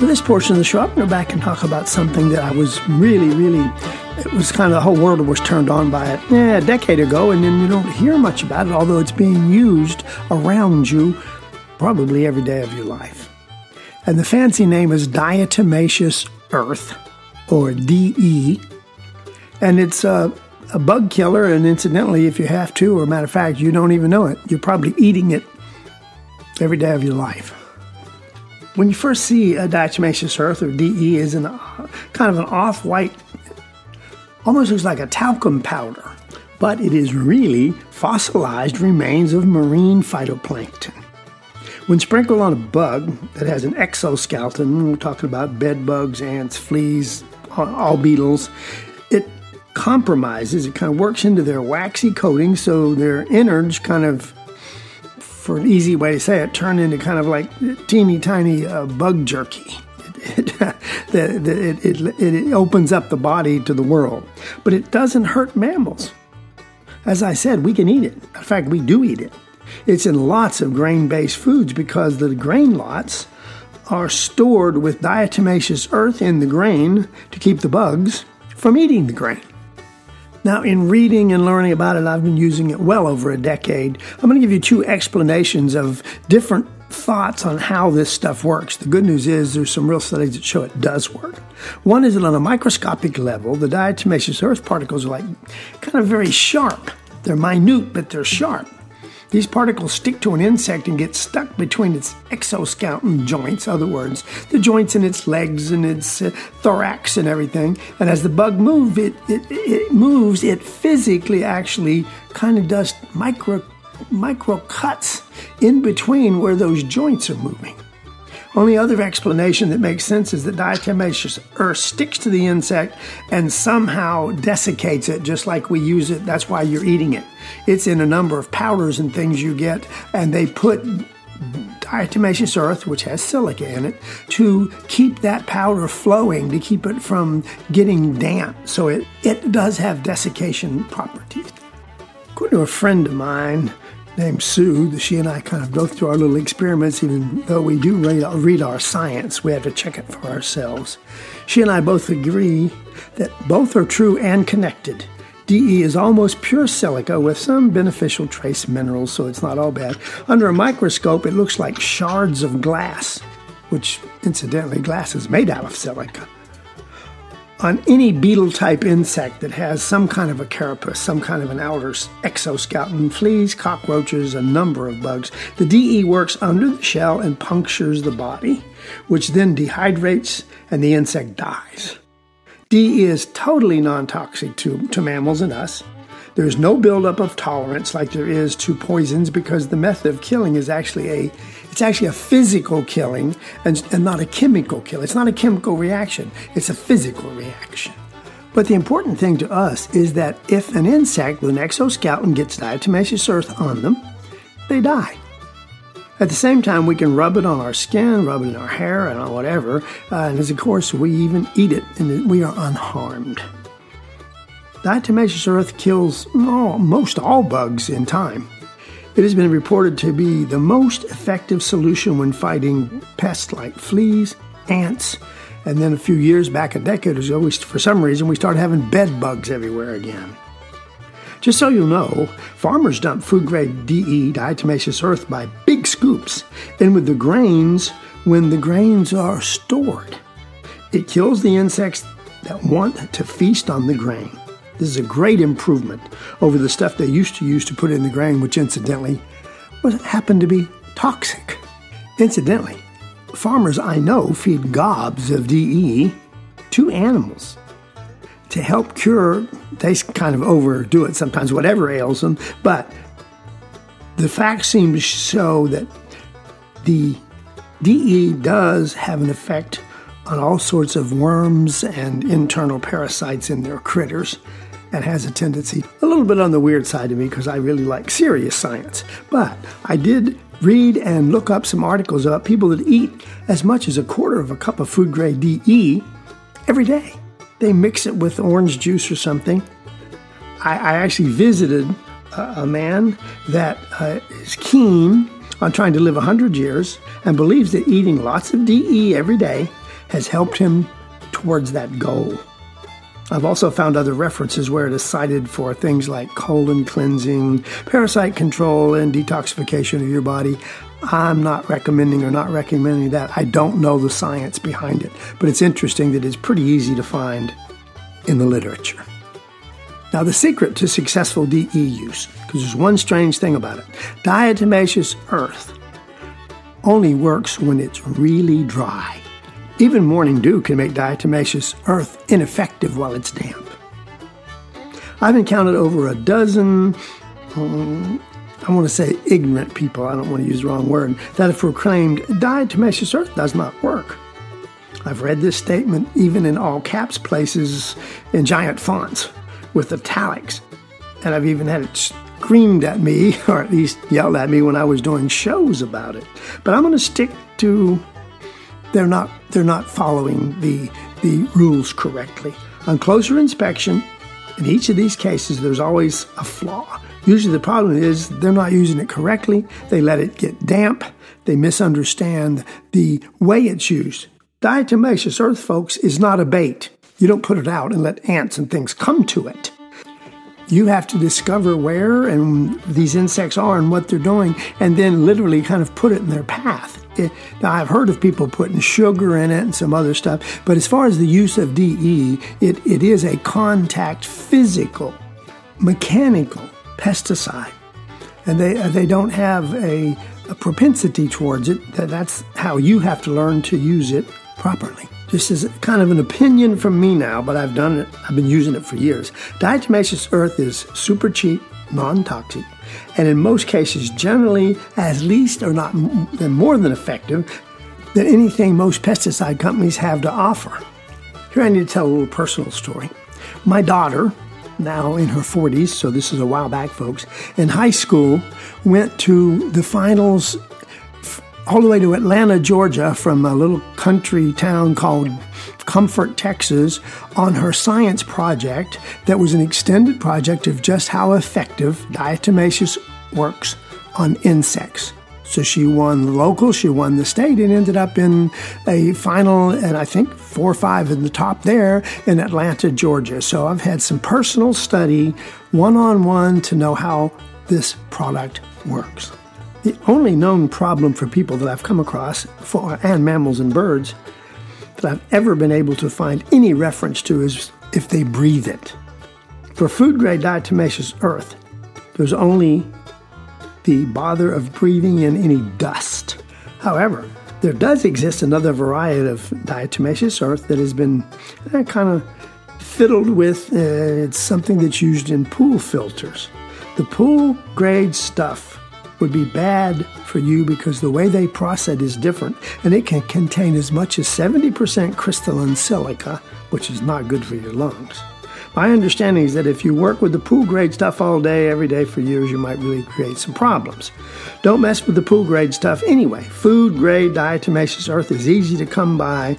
For this portion of the show, I'm going to back and talk about something that I was really, really, it was kind of the whole world was turned on by it eh, a decade ago, and then you don't hear much about it, although it's being used around you probably every day of your life. And the fancy name is diatomaceous earth, or DE, and it's a, a bug killer, and incidentally, if you have to, or matter of fact, you don't even know it, you're probably eating it every day of your life. When you first see a diatomaceous earth or DE is an kind of an off-white, almost looks like a talcum powder, but it is really fossilized remains of marine phytoplankton. When sprinkled on a bug that has an exoskeleton, we're talking about bed bugs, ants, fleas, all beetles, it compromises, it kind of works into their waxy coating so their innards kind of for an easy way to say it, turn into kind of like teeny tiny uh, bug jerky. It, it, it, it, opens up the body to the world, but it doesn't hurt mammals. As I said, we can eat it. In fact, we do eat it. It's in lots of grain based foods because the grain lots are stored with diatomaceous earth in the grain to keep the bugs from eating the grain. Now, in reading and learning about it, I've been using it well over a decade. I'm going to give you two explanations of different thoughts on how this stuff works. The good news is there's some real studies that show it does work. One is that on a microscopic level, the diatomaceous earth particles are like kind of very sharp. They're minute, but they're sharp. These particles stick to an insect and get stuck between its exoskeleton joints, other words, the joints in its legs and its uh, thorax and everything. And as the bug moves, it, it, it moves, it physically actually kind of does micro, micro cuts in between where those joints are moving. Only other explanation that makes sense is that diatomaceous earth sticks to the insect and somehow desiccates it just like we use it. That's why you're eating it. It's in a number of powders and things you get, and they put diatomaceous earth, which has silica in it, to keep that powder flowing, to keep it from getting damp. So it, it does have desiccation properties. According to a friend of mine, named Sue. She and I kind of go through our little experiments, even though we do read, read our science, we have to check it for ourselves. She and I both agree that both are true and connected. DE is almost pure silica with some beneficial trace minerals, so it's not all bad. Under a microscope, it looks like shards of glass, which incidentally, glass is made out of silica on any beetle type insect that has some kind of a carapace, some kind of an outer exoskeleton, fleas, cockroaches, a number of bugs, the DE works under the shell and punctures the body, which then dehydrates and the insect dies. DE is totally non toxic to, to mammals and us. There's no buildup of tolerance like there is to poisons because the method of killing is actually a it's actually a physical killing and, and not a chemical kill. It's not a chemical reaction, it's a physical reaction. But the important thing to us is that if an insect with an exoskeleton gets diatomaceous earth on them, they die. At the same time, we can rub it on our skin, rub it in our hair, and on whatever. Uh, and as of course, we even eat it, and we are unharmed. Diatomaceous earth kills oh, most all bugs in time. It has been reported to be the most effective solution when fighting pests like fleas, ants, and then a few years back, a decade we, for some reason, we started having bed bugs everywhere again. Just so you'll know, farmers dump food grade DE, diatomaceous earth, by big scoops in with the grains when the grains are stored. It kills the insects that want to feast on the grain. This is a great improvement over the stuff they used to use to put in the grain, which incidentally was happened to be toxic. Incidentally, farmers I know feed gobs of DE to animals to help cure. They kind of overdo it sometimes, whatever ails them, but the facts seem to show that the DE does have an effect on all sorts of worms and internal parasites in their critters and has a tendency a little bit on the weird side of me because I really like serious science. But I did read and look up some articles about people that eat as much as a quarter of a cup of food grade DE every day. They mix it with orange juice or something. I, I actually visited a, a man that uh, is keen on trying to live 100 years and believes that eating lots of DE every day has helped him towards that goal. I've also found other references where it is cited for things like colon cleansing, parasite control, and detoxification of your body. I'm not recommending or not recommending that. I don't know the science behind it, but it's interesting that it's pretty easy to find in the literature. Now, the secret to successful DE use, because there's one strange thing about it diatomaceous earth only works when it's really dry. Even morning dew can make diatomaceous earth ineffective while it's damp. I've encountered over a dozen, um, I want to say ignorant people, I don't want to use the wrong word, that have proclaimed diatomaceous earth does not work. I've read this statement even in all caps places in giant fonts with italics, and I've even had it screamed at me, or at least yelled at me when I was doing shows about it. But I'm going to stick to they're not they're not following the the rules correctly. On closer inspection, in each of these cases, there's always a flaw. Usually, the problem is they're not using it correctly. They let it get damp. They misunderstand the way it's used. Diatomaceous earth, folks, is not a bait. You don't put it out and let ants and things come to it. You have to discover where and these insects are and what they're doing, and then literally kind of put it in their path. Now, I've heard of people putting sugar in it and some other stuff, but as far as the use of DE, it, it is a contact physical, mechanical pesticide. And they, uh, they don't have a, a propensity towards it. That's how you have to learn to use it properly. This is kind of an opinion from me now, but I've done it, I've been using it for years. Diatomaceous earth is super cheap, non toxic, and in most cases, generally as least or not more than effective than anything most pesticide companies have to offer. Here I need to tell a little personal story. My daughter, now in her 40s, so this is a while back, folks, in high school, went to the finals all the way to Atlanta, Georgia, from a little country town called Comfort, Texas, on her science project that was an extended project of just how effective diatomaceous works on insects. So she won local, she won the state, and ended up in a final, and I think four or five in the top there in Atlanta, Georgia. So I've had some personal study, one on one, to know how this product works. The only known problem for people that I've come across, for, and mammals and birds, that I've ever been able to find any reference to is if they breathe it. For food grade diatomaceous earth, there's only the bother of breathing in any dust. However, there does exist another variety of diatomaceous earth that has been eh, kind of fiddled with. Uh, it's something that's used in pool filters. The pool grade stuff would be bad for you because the way they process it is different and it can contain as much as 70% crystalline silica, which is not good for your lungs. My understanding is that if you work with the pool grade stuff all day, every day for years, you might really create some problems. Don't mess with the pool grade stuff anyway. Food grade diatomaceous earth is easy to come by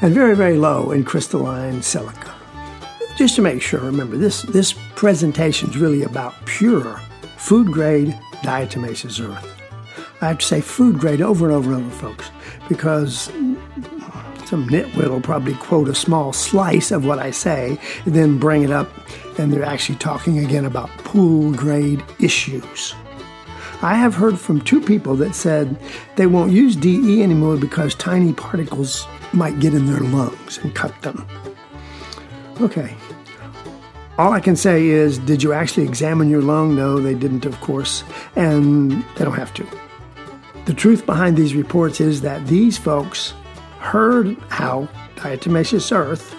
and very, very low in crystalline silica. Just to make sure, remember this, this presentation is really about pure food grade diatomaceous earth. I have to say food grade over and over and over, folks, because some nitwit will probably quote a small slice of what I say and then bring it up, and they're actually talking again about pool grade issues. I have heard from two people that said they won't use DE anymore because tiny particles might get in their lungs and cut them. Okay, all I can say is, did you actually examine your lung? No, they didn't, of course, and they don't have to. The truth behind these reports is that these folks heard how diatomaceous earth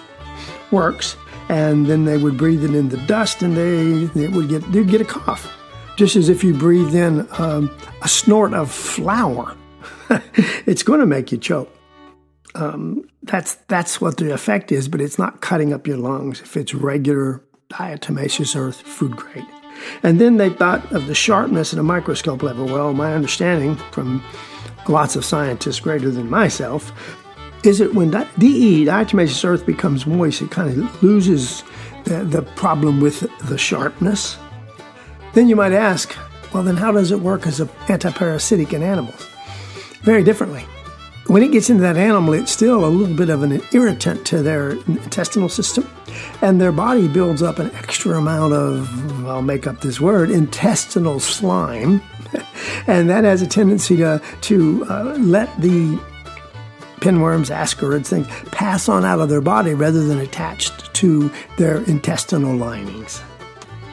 works, and then they would breathe it in the dust, and they, they would get they'd get a cough, just as if you breathe in um, a snort of flour. it's going to make you choke. Um, that's that's what the effect is, but it's not cutting up your lungs if it's regular diatomaceous earth food grade. And then they thought of the sharpness at a microscope level. Well, my understanding from lots of scientists greater than myself is that when DE, diatomaceous earth, becomes moist, it kind of loses the, the problem with the sharpness. Then you might ask, well, then how does it work as an antiparasitic in animals? Very differently. When it gets into that animal, it's still a little bit of an irritant to their intestinal system, and their body builds up an extra amount of, I'll make up this word, intestinal slime, and that has a tendency to to uh, let the pinworms, ascarids, things pass on out of their body rather than attached to their intestinal linings.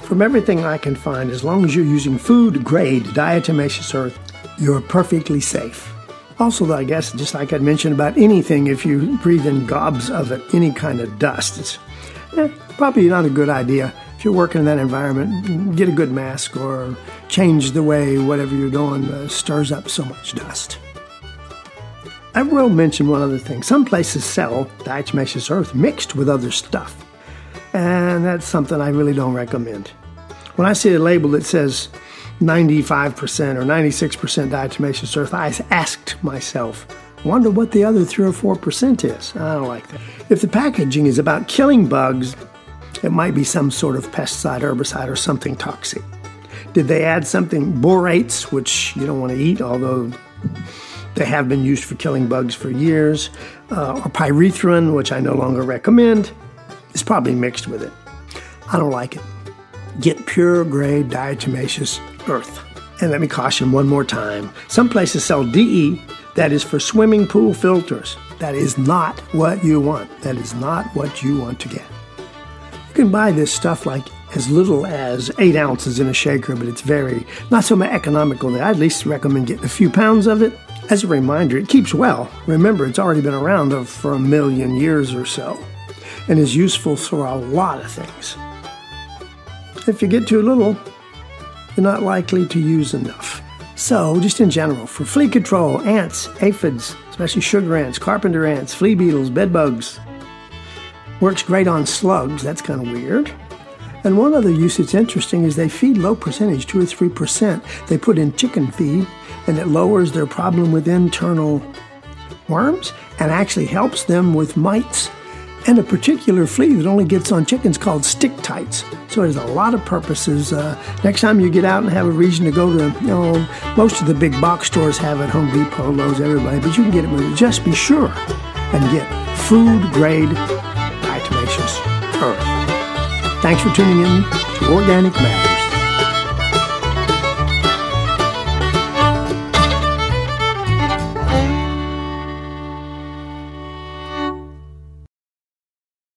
From everything I can find, as long as you're using food grade diatomaceous earth, you're perfectly safe. Also, I guess, just like I'd mentioned about anything, if you breathe in gobs of it, any kind of dust, it's eh, probably not a good idea. If you're working in that environment, get a good mask or change the way whatever you're doing uh, stirs up so much dust. I will mention one other thing. Some places sell diatomaceous earth mixed with other stuff, and that's something I really don't recommend. When I see a label that says 95% or 96% diatomaceous earth, I asked myself, wonder what the other 3 or 4% is. I don't like that. If the packaging is about killing bugs, it might be some sort of pesticide, herbicide, or something toxic. Did they add something, borates, which you don't want to eat, although they have been used for killing bugs for years, uh, or pyrethrin, which I no longer recommend, is probably mixed with it. I don't like it. Get pure grade diatomaceous earth. And let me caution one more time some places sell DE that is for swimming pool filters. That is not what you want. That is not what you want to get. You can buy this stuff like as little as eight ounces in a shaker, but it's very not so economical. That I at least recommend getting a few pounds of it. As a reminder, it keeps well. Remember, it's already been around for a million years or so and is useful for a lot of things. If you get too little, you're not likely to use enough. So, just in general, for flea control, ants, aphids, especially sugar ants, carpenter ants, flea beetles, bed bugs, works great on slugs. That's kind of weird. And one other use that's interesting is they feed low percentage, 2 or 3%. They put in chicken feed, and it lowers their problem with internal worms and actually helps them with mites and a particular flea that only gets on chickens called stick tights. So it has a lot of purposes. Uh, next time you get out and have a reason to go to, you know, most of the big box stores have at Home Depot, Lowe's, everybody, but you can get it with Just be sure and get food grade diatomaceous earth. Thanks for tuning in to Organic Matter.